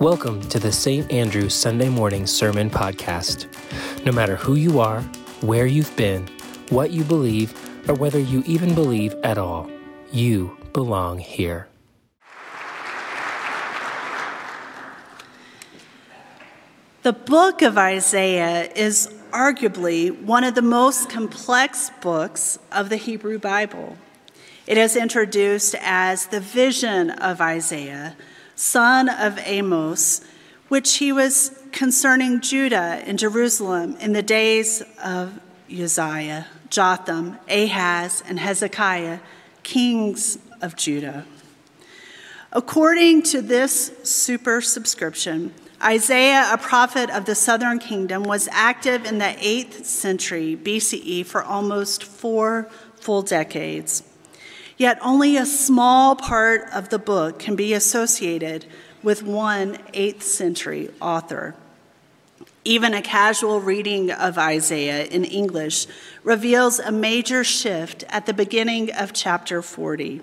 Welcome to the St. Andrew Sunday Morning Sermon Podcast. No matter who you are, where you've been, what you believe, or whether you even believe at all, you belong here. The book of Isaiah is arguably one of the most complex books of the Hebrew Bible. It is introduced as the vision of Isaiah, son of Amos, which he was concerning Judah and Jerusalem in the days of Uzziah, Jotham, Ahaz, and Hezekiah, kings of Judah. According to this superscription, Isaiah, a prophet of the southern kingdom, was active in the 8th century BCE for almost four full decades. Yet only a small part of the book can be associated with one 8th century author. Even a casual reading of Isaiah in English reveals a major shift at the beginning of chapter 40.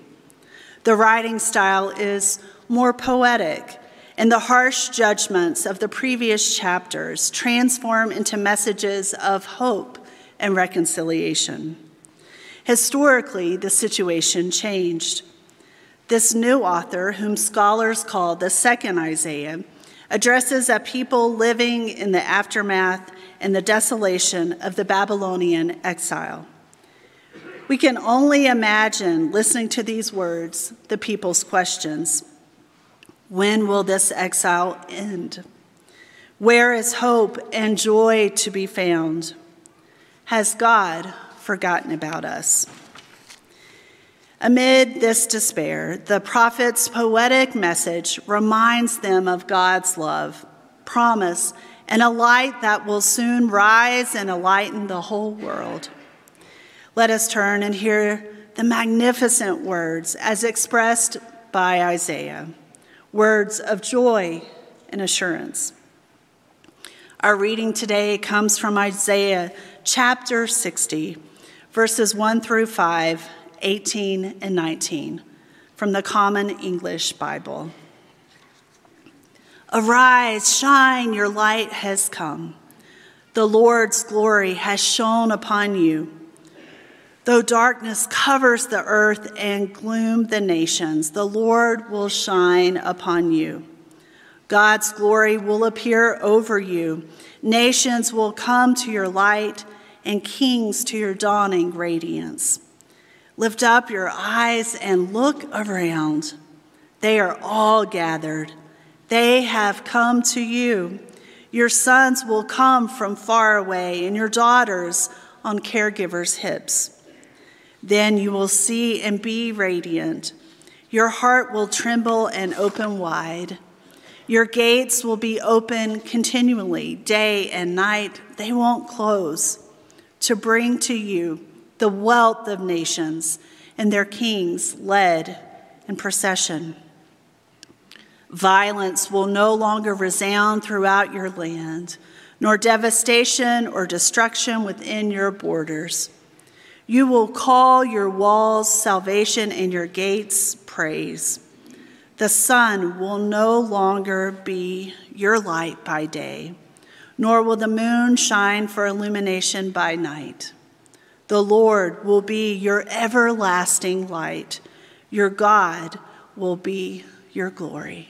The writing style is more poetic and the harsh judgments of the previous chapters transform into messages of hope and reconciliation. Historically, the situation changed. This new author, whom scholars call the second Isaiah, addresses a people living in the aftermath and the desolation of the Babylonian exile. We can only imagine listening to these words, the people's questions. When will this exile end? Where is hope and joy to be found? Has God forgotten about us? Amid this despair, the prophet's poetic message reminds them of God's love, promise, and a light that will soon rise and enlighten the whole world. Let us turn and hear the magnificent words as expressed by Isaiah words of joy and assurance. Our reading today comes from Isaiah chapter 60, verses 1 through 5, 18 and 19, from the Common English Bible. Arise, shine, your light has come. The Lord's glory has shone upon you. Though darkness covers the earth and gloom the nations, the Lord will shine upon you. God's glory will appear over you. Nations will come to your light, and kings to your dawning radiance. Lift up your eyes and look around. They are all gathered. They have come to you. Your sons will come from far away, and your daughters on caregivers' hips. Then you will see and be radiant. Your heart will tremble and open wide. Your gates will be open continually, day and night. They won't close, to bring to you the wealth of nations and their kings led in procession. Violence will no longer resound throughout your land, nor devastation or destruction within your borders. You will call your walls salvation and your gates praise. The sun will no longer be your light by day, nor will the moon shine for illumination by night. The Lord will be your everlasting light. Your God will be your glory.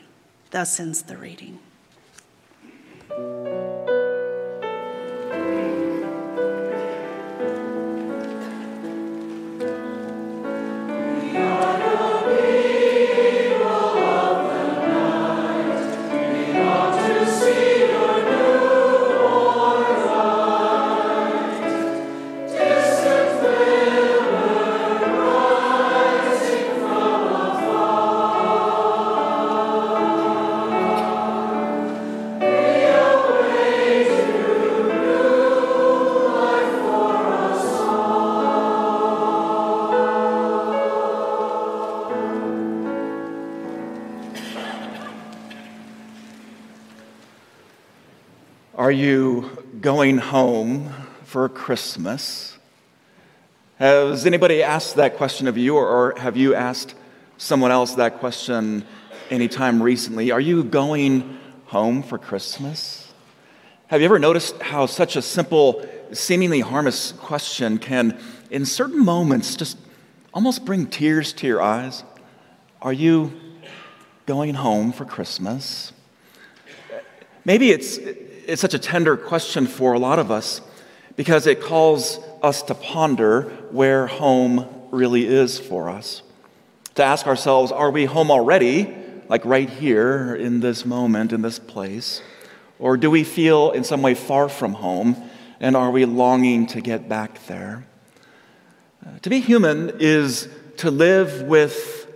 Thus ends the reading. Going home for Christmas? Has anybody asked that question of you, or have you asked someone else that question anytime recently? Are you going home for Christmas? Have you ever noticed how such a simple, seemingly harmless question can, in certain moments, just almost bring tears to your eyes? Are you going home for Christmas? Maybe it's, it's such a tender question for a lot of us because it calls us to ponder where home really is for us. To ask ourselves, are we home already, like right here in this moment, in this place? Or do we feel in some way far from home, and are we longing to get back there? Uh, to be human is to live with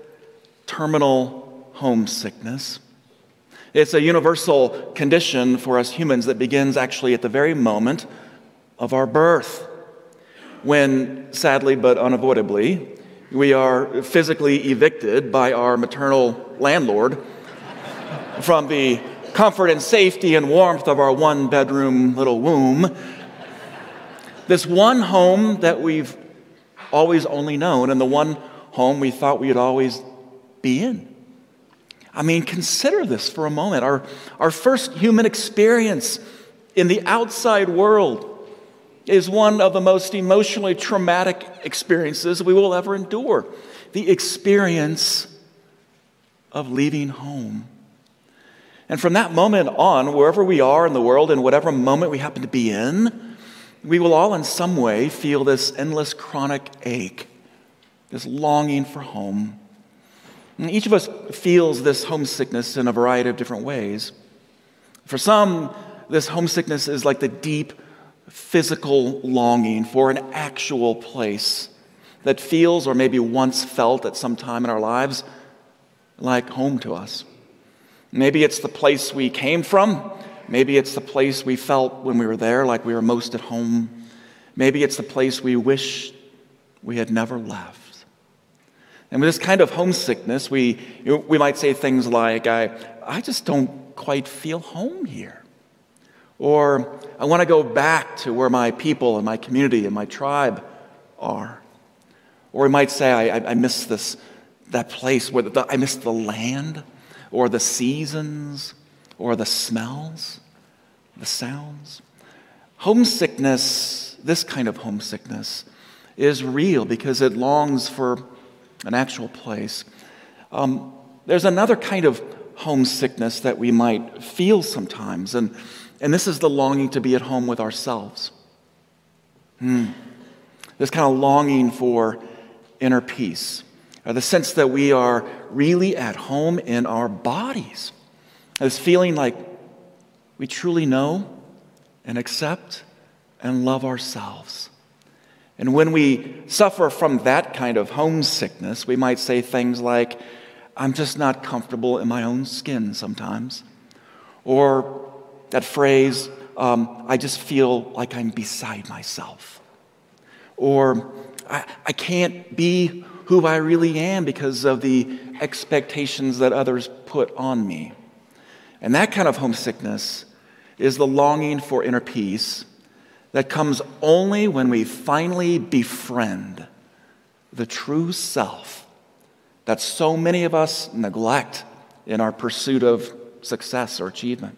terminal homesickness. It's a universal condition for us humans that begins actually at the very moment of our birth, when, sadly but unavoidably, we are physically evicted by our maternal landlord from the comfort and safety and warmth of our one bedroom little womb. This one home that we've always only known, and the one home we thought we'd always be in. I mean, consider this for a moment. Our, our first human experience in the outside world is one of the most emotionally traumatic experiences we will ever endure the experience of leaving home. And from that moment on, wherever we are in the world, in whatever moment we happen to be in, we will all in some way feel this endless chronic ache, this longing for home. And each of us feels this homesickness in a variety of different ways. For some, this homesickness is like the deep physical longing for an actual place that feels or maybe once felt at some time in our lives like home to us. Maybe it's the place we came from. Maybe it's the place we felt when we were there, like we were most at home. Maybe it's the place we wish we had never left. And with this kind of homesickness, we, we might say things like, I, I just don't quite feel home here. Or, I want to go back to where my people and my community and my tribe are. Or we might say, I, I miss this, that place where the, I miss the land, or the seasons, or the smells, the sounds. Homesickness, this kind of homesickness, is real because it longs for an actual place. Um, there's another kind of homesickness that we might feel sometimes, and, and this is the longing to be at home with ourselves. Hmm. This kind of longing for inner peace, or the sense that we are really at home in our bodies. This feeling like we truly know and accept and love ourselves. And when we suffer from that kind of homesickness, we might say things like, I'm just not comfortable in my own skin sometimes. Or that phrase, um, I just feel like I'm beside myself. Or I, I can't be who I really am because of the expectations that others put on me. And that kind of homesickness is the longing for inner peace that comes only when we finally befriend the true self that so many of us neglect in our pursuit of success or achievement.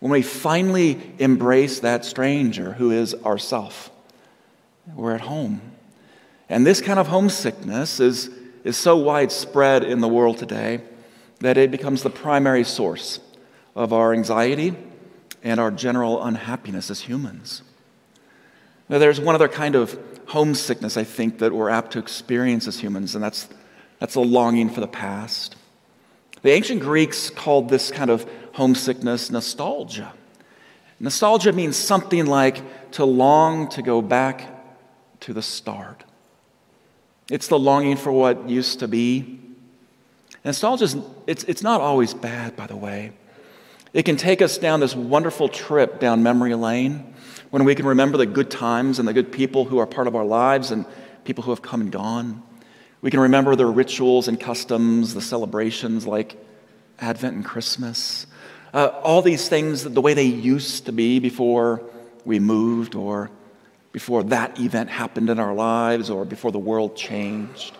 When we finally embrace that stranger who is ourself, we're at home. And this kind of homesickness is, is so widespread in the world today that it becomes the primary source of our anxiety and our general unhappiness as humans. Now, there's one other kind of homesickness, I think, that we're apt to experience as humans, and that's, that's a longing for the past. The ancient Greeks called this kind of homesickness nostalgia. Nostalgia means something like to long to go back to the start. It's the longing for what used to be. Nostalgia, it's, it's not always bad, by the way. It can take us down this wonderful trip down memory lane when we can remember the good times and the good people who are part of our lives and people who have come and gone. We can remember the rituals and customs, the celebrations like Advent and Christmas, uh, all these things the way they used to be before we moved or before that event happened in our lives or before the world changed.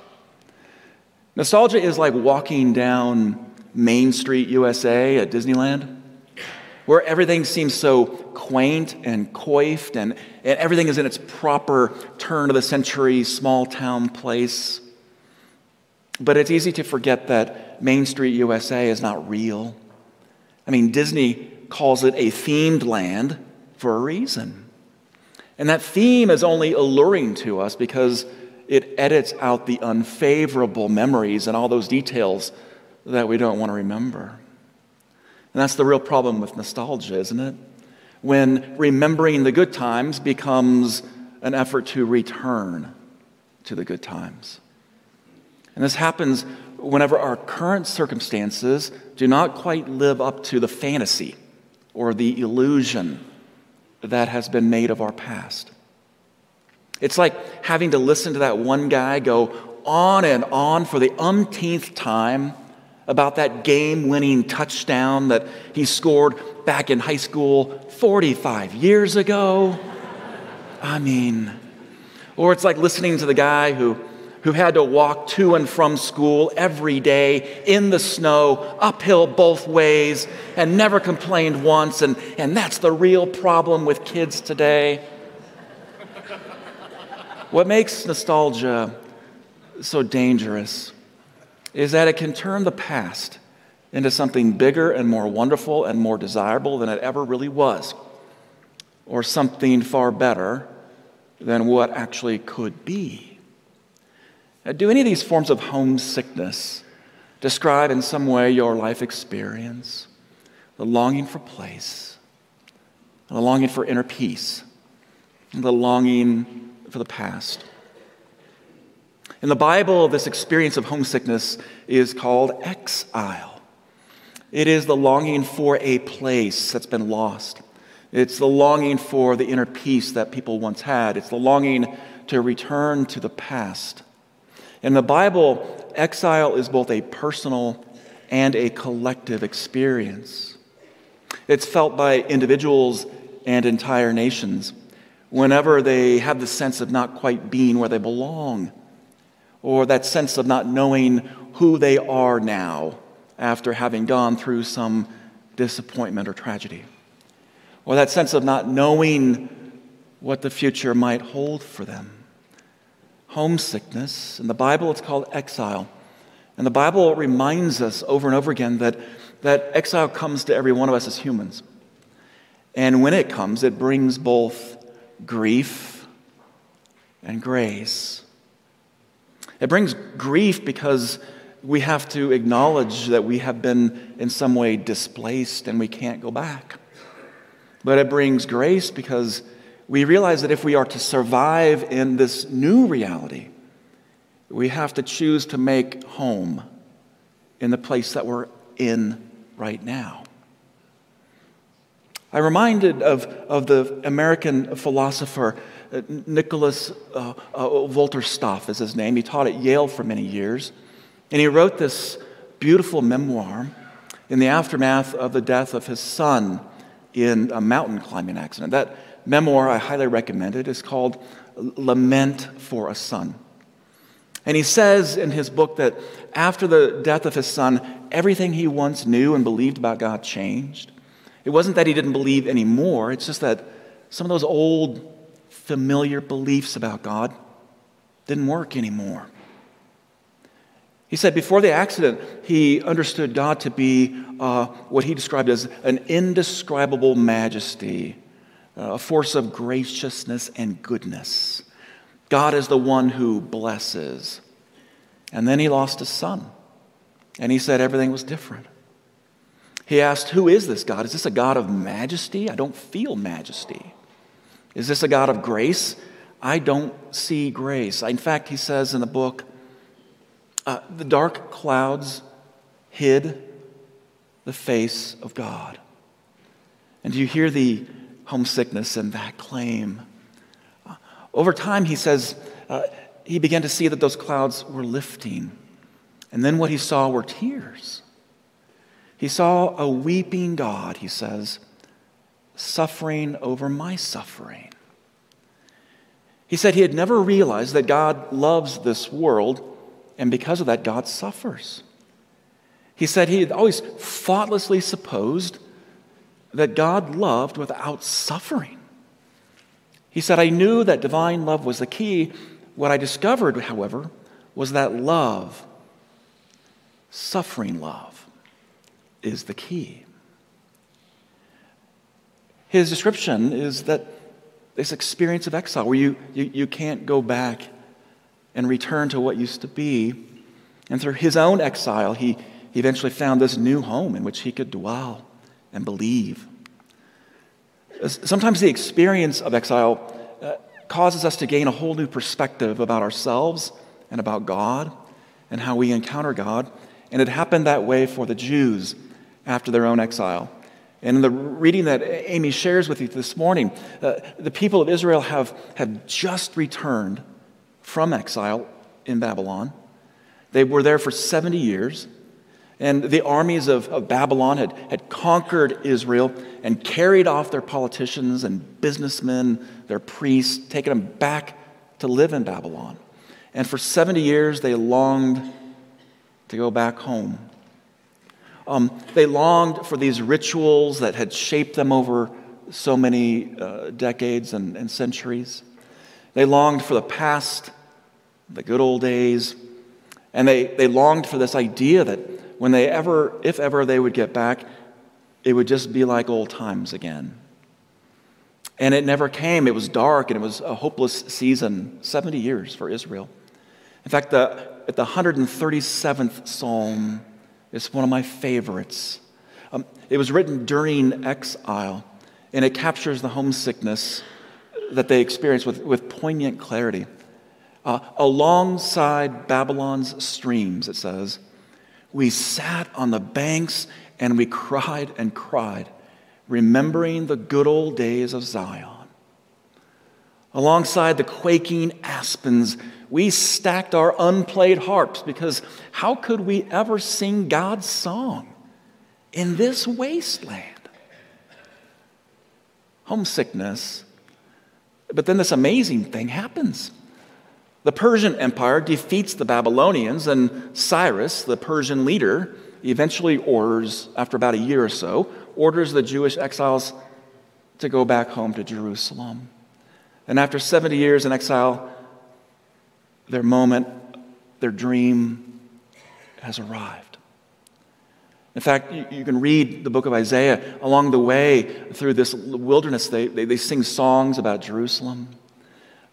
Nostalgia is like walking down Main Street, USA at Disneyland where everything seems so quaint and coiffed and, and everything is in its proper turn of the century small town place. But it's easy to forget that Main Street USA is not real. I mean, Disney calls it a themed land for a reason. And that theme is only alluring to us because it edits out the unfavorable memories and all those details that we don't want to remember. And that's the real problem with nostalgia, isn't it? When remembering the good times becomes an effort to return to the good times. And this happens whenever our current circumstances do not quite live up to the fantasy or the illusion that has been made of our past. It's like having to listen to that one guy go on and on for the umpteenth time about that game winning touchdown that he scored back in high school 45 years ago. I mean, or it's like listening to the guy who, who had to walk to and from school every day in the snow, uphill both ways, and never complained once. And, and that's the real problem with kids today. what makes nostalgia so dangerous is that it can turn the past into something bigger and more wonderful and more desirable than it ever really was, or something far better than what actually could be. Now, do any of these forms of homesickness describe in some way your life experience? The longing for place, the longing for inner peace, the longing for the past. In the Bible, this experience of homesickness is called exile. It is the longing for a place that's been lost. It's the longing for the inner peace that people once had. It's the longing to return to the past. In the Bible, exile is both a personal and a collective experience. It's felt by individuals and entire nations whenever they have the sense of not quite being where they belong or that sense of not knowing who they are now after having gone through some disappointment or tragedy, or that sense of not knowing what the future might hold for them. Homesickness, in the Bible, it's called exile. And the Bible reminds us over and over again that, that exile comes to every one of us as humans. And when it comes, it brings both grief and grace. It brings grief because we have to acknowledge that we have been in some way displaced and we can't go back. But it brings grace because we realize that if we are to survive in this new reality, we have to choose to make home in the place that we're in right now. I'm reminded of, of the American philosopher uh, Nicholas uh, uh, Wolterstorff is his name. He taught at Yale for many years. And he wrote this beautiful memoir in the aftermath of the death of his son in a mountain climbing accident. That memoir, I highly recommend it, is called Lament for a Son. And he says in his book that after the death of his son, everything he once knew and believed about God changed. It wasn't that he didn't believe anymore, it's just that some of those old familiar beliefs about God didn't work anymore. He said before the accident, he understood God to be uh, what he described as an indescribable majesty, uh, a force of graciousness and goodness. God is the one who blesses. And then he lost his son. And he said everything was different. He asked, Who is this God? Is this a God of majesty? I don't feel majesty. Is this a God of grace? I don't see grace. In fact, he says in the book, uh, the dark clouds hid the face of God. And do you hear the homesickness in that claim? Uh, over time, he says, uh, he began to see that those clouds were lifting. And then what he saw were tears. He saw a weeping God, he says, suffering over my suffering. He said he had never realized that God loves this world, and because of that, God suffers. He said he had always thoughtlessly supposed that God loved without suffering. He said, I knew that divine love was the key. What I discovered, however, was that love, suffering love, is the key. His description is that this experience of exile where you, you, you can't go back and return to what used to be. And through his own exile, he, he eventually found this new home in which he could dwell and believe. Sometimes the experience of exile uh, causes us to gain a whole new perspective about ourselves and about God and how we encounter God. And it happened that way for the Jews after their own exile. And in the reading that Amy shares with you this morning, uh, the people of Israel have, have just returned from exile in Babylon. They were there for 70 years. And the armies of, of Babylon had, had conquered Israel and carried off their politicians and businessmen, their priests, taken them back to live in Babylon. And for 70 years, they longed to go back home. Um, they longed for these rituals that had shaped them over so many uh, decades and, and centuries. They longed for the past, the good old days, and they, they longed for this idea that when they ever, if ever they would get back, it would just be like old times again. And it never came. It was dark and it was a hopeless season 70 years for Israel. In fact, the, at the 137th Psalm is one of my favorites. Um, it was written during exile, and it captures the homesickness that they experienced with, with poignant clarity. Uh, alongside Babylon's streams, it says, we sat on the banks and we cried and cried, remembering the good old days of Zion. Alongside the quaking aspens, we stacked our unplayed harps because how could we ever sing God's song in this wasteland? Homesickness. But then this amazing thing happens. The Persian Empire defeats the Babylonians, and Cyrus, the Persian leader, eventually orders, after about a year or so, orders the Jewish exiles to go back home to Jerusalem. And after 70 years in exile, their moment, their dream has arrived. In fact, you, can read the book of Isaiah along the way through this wilderness. They, they, they sing songs about Jerusalem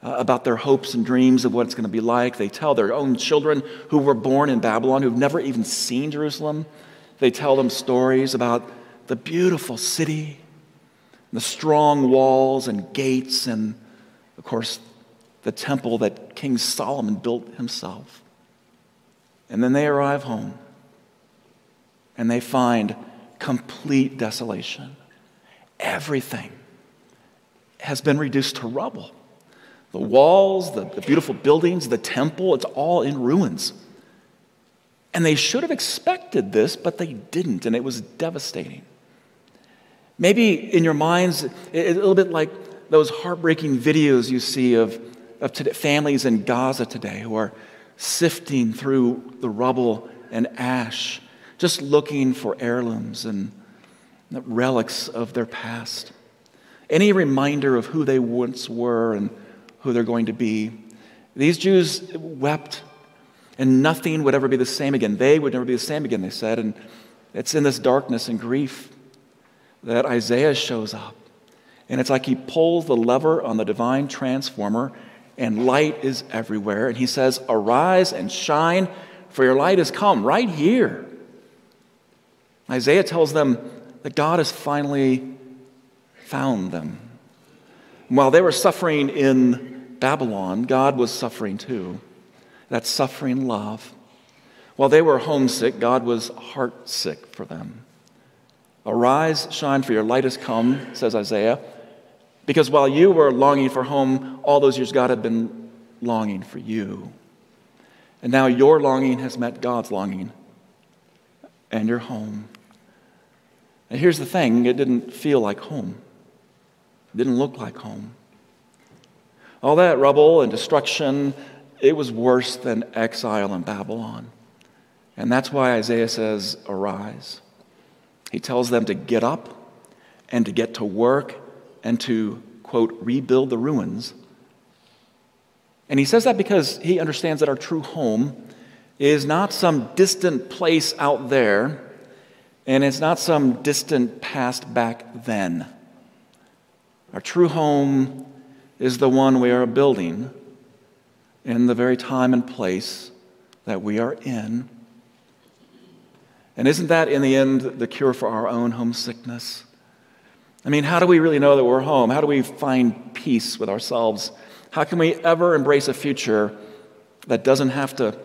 uh, about their hopes and dreams of what it's going to be like. They tell their own children who were born in Babylon, who've never even seen Jerusalem, they tell them stories about the beautiful city, the strong walls and gates, and of course, the temple that King Solomon built himself. And then they arrive home and they find complete desolation. Everything has been reduced to rubble. The walls, the, the beautiful buildings, the temple, it's all in ruins. And they should have expected this, but they didn't, and it was devastating. Maybe in your minds, a little bit like those heartbreaking videos you see of, of today, families in Gaza today who are sifting through the rubble and ash, just looking for heirlooms and relics of their past. Any reminder of who they once were and who they're going to be. These Jews wept, and nothing would ever be the same again. They would never be the same again, they said. And it's in this darkness and grief that Isaiah shows up. And it's like he pulls the lever on the divine transformer, and light is everywhere. And he says, Arise and shine, for your light has come right here. Isaiah tells them that God has finally found them. While they were suffering in Babylon, God was suffering too. That suffering love. While they were homesick, God was heartsick for them. Arise, shine, for your light has come, says Isaiah. Because while you were longing for home, all those years God had been longing for you. And now your longing has met God's longing, and you're home. And here's the thing it didn't feel like home, it didn't look like home. All that rubble and destruction, it was worse than exile in Babylon. And that's why Isaiah says, Arise. He tells them to get up and to get to work and to, quote, rebuild the ruins. And he says that because he understands that our true home is not some distant place out there, and it's not some distant past back then. Our true home is the one we are building in the very time and place that we are in. And isn't that, in the end, the cure for our own homesickness? I mean, how do we really know that we're home? How do we find peace with ourselves? How can we ever embrace a future that doesn't have to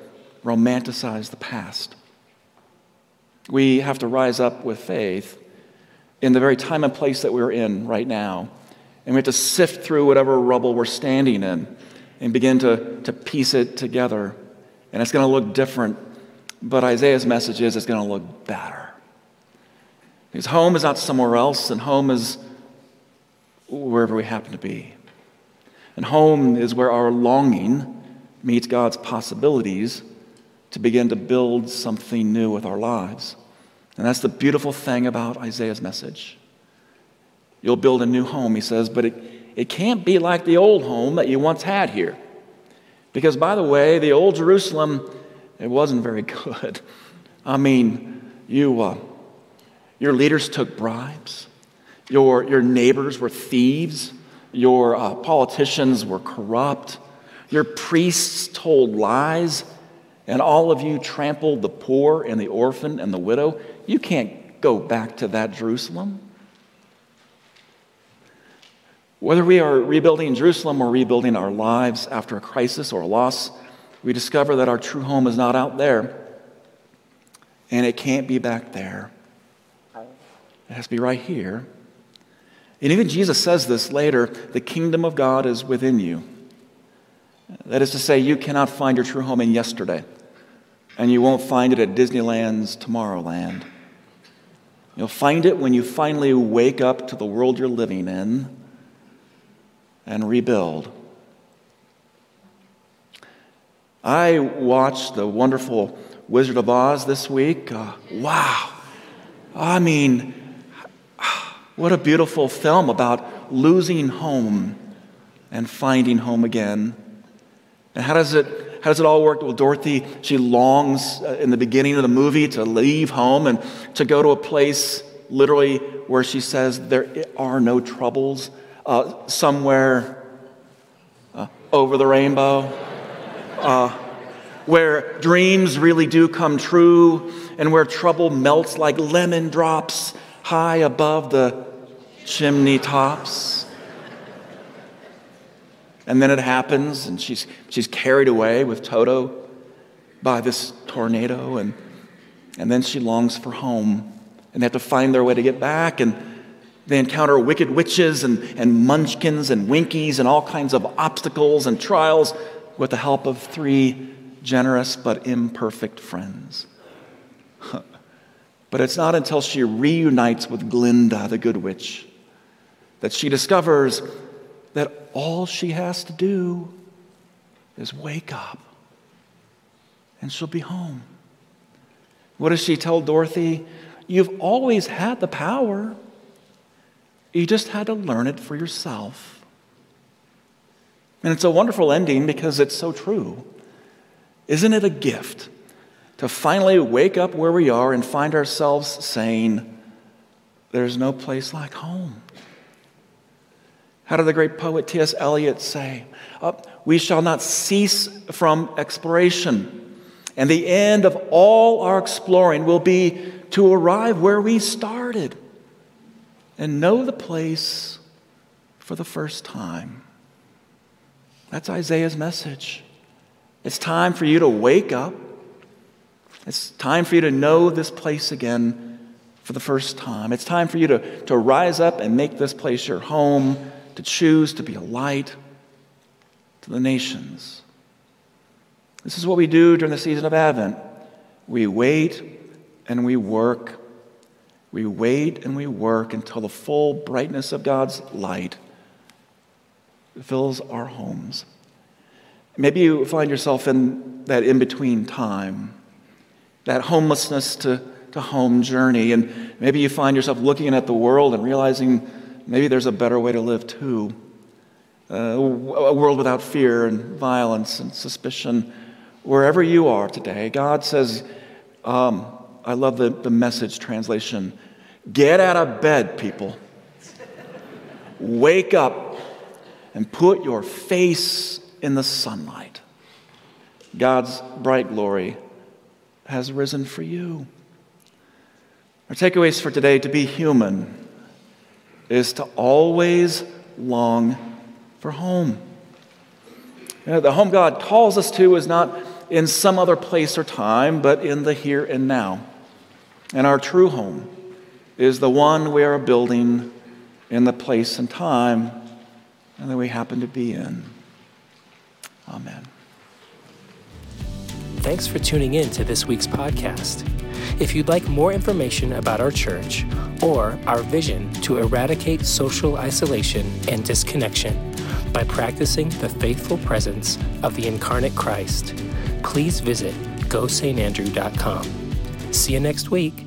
romanticize the past? We have to rise up with faith in the very time and place that we're in right now. And we have to sift through whatever rubble we're standing in and begin to, to piece it together. And it's going to look different, but Isaiah's message is it's going to look better. Because home is not somewhere else, and home is wherever we happen to be. And home is where our longing meets God's possibilities to begin to build something new with our lives. And that's the beautiful thing about Isaiah's message. You'll build a new home, he says, but it, it can't be like the old home that you once had here. Because, by the way, the old Jerusalem, it wasn't very good. I mean, you, uh, your leaders took bribes, your, your neighbors were thieves, your uh, politicians were corrupt, your priests told lies, and all of you trampled the poor and the orphan and the widow. You can't go back to that Jerusalem. Whether we are rebuilding Jerusalem or rebuilding our lives after a crisis or a loss, we discover that our true home is not out there and it can't be back there. It has to be right here. And even Jesus says this later the kingdom of God is within you. That is to say, you cannot find your true home in yesterday, and you won't find it at Disneyland's Tomorrowland. You'll find it when you finally wake up to the world you're living in and rebuild. I watched the wonderful Wizard of Oz this week. Uh, wow. I mean, what a beautiful film about losing home and finding home again. And how does it how does it all work? Well, Dorothy, she longs uh, in the beginning of the movie to leave home and to go to a place literally where she says there are no troubles uh, somewhere uh, over the rainbow, uh, where dreams really do come true, and where trouble melts like lemon drops high above the chimney tops. And then it happens, and she's, she's carried away with Toto by this tornado, and, and then she longs for home. And they have to find their way to get back, and they encounter wicked witches and, and munchkins and winkies and all kinds of obstacles and trials with the help of three generous but imperfect friends. but it's not until she reunites with Glinda, the good witch, that she discovers that all she has to do is wake up and she'll be home. What does she tell Dorothy? You've always had the power. You just had to learn it for yourself. And it's a wonderful ending because it's so true. Isn't it a gift to finally wake up where we are and find ourselves saying, There's no place like home? How did the great poet T.S. Eliot say? Uh, we shall not cease from exploration, and the end of all our exploring will be to arrive where we started and know the place for the first time. That's Isaiah's message. It's time for you to wake up. It's time for you to know this place again for the first time. It's time for you to, to rise up and make this place your home, to choose to be a light to the nations. This is what we do during the season of Advent. We wait and we work we wait and we work until the full brightness of God's light fills our homes. Maybe you find yourself in that in between time, that homelessness to, to home journey. And maybe you find yourself looking at the world and realizing maybe there's a better way to live too. Uh, a world without fear and violence and suspicion. Wherever you are today, God says, um, I love the, the message translation get out of bed, people. Wake up and put your face in the sunlight. God's bright glory has risen for you. Our takeaways for today to be human is to always long for home. You know, the home God calls us to is not in some other place or time, but in the here and now. And our true home is the one we are building in the place and time that we happen to be in. Amen. Thanks for tuning in to this week's podcast. If you'd like more information about our church or our vision to eradicate social isolation and disconnection by practicing the faithful presence of the incarnate Christ, please visit gosaintandrew.com. See you next week.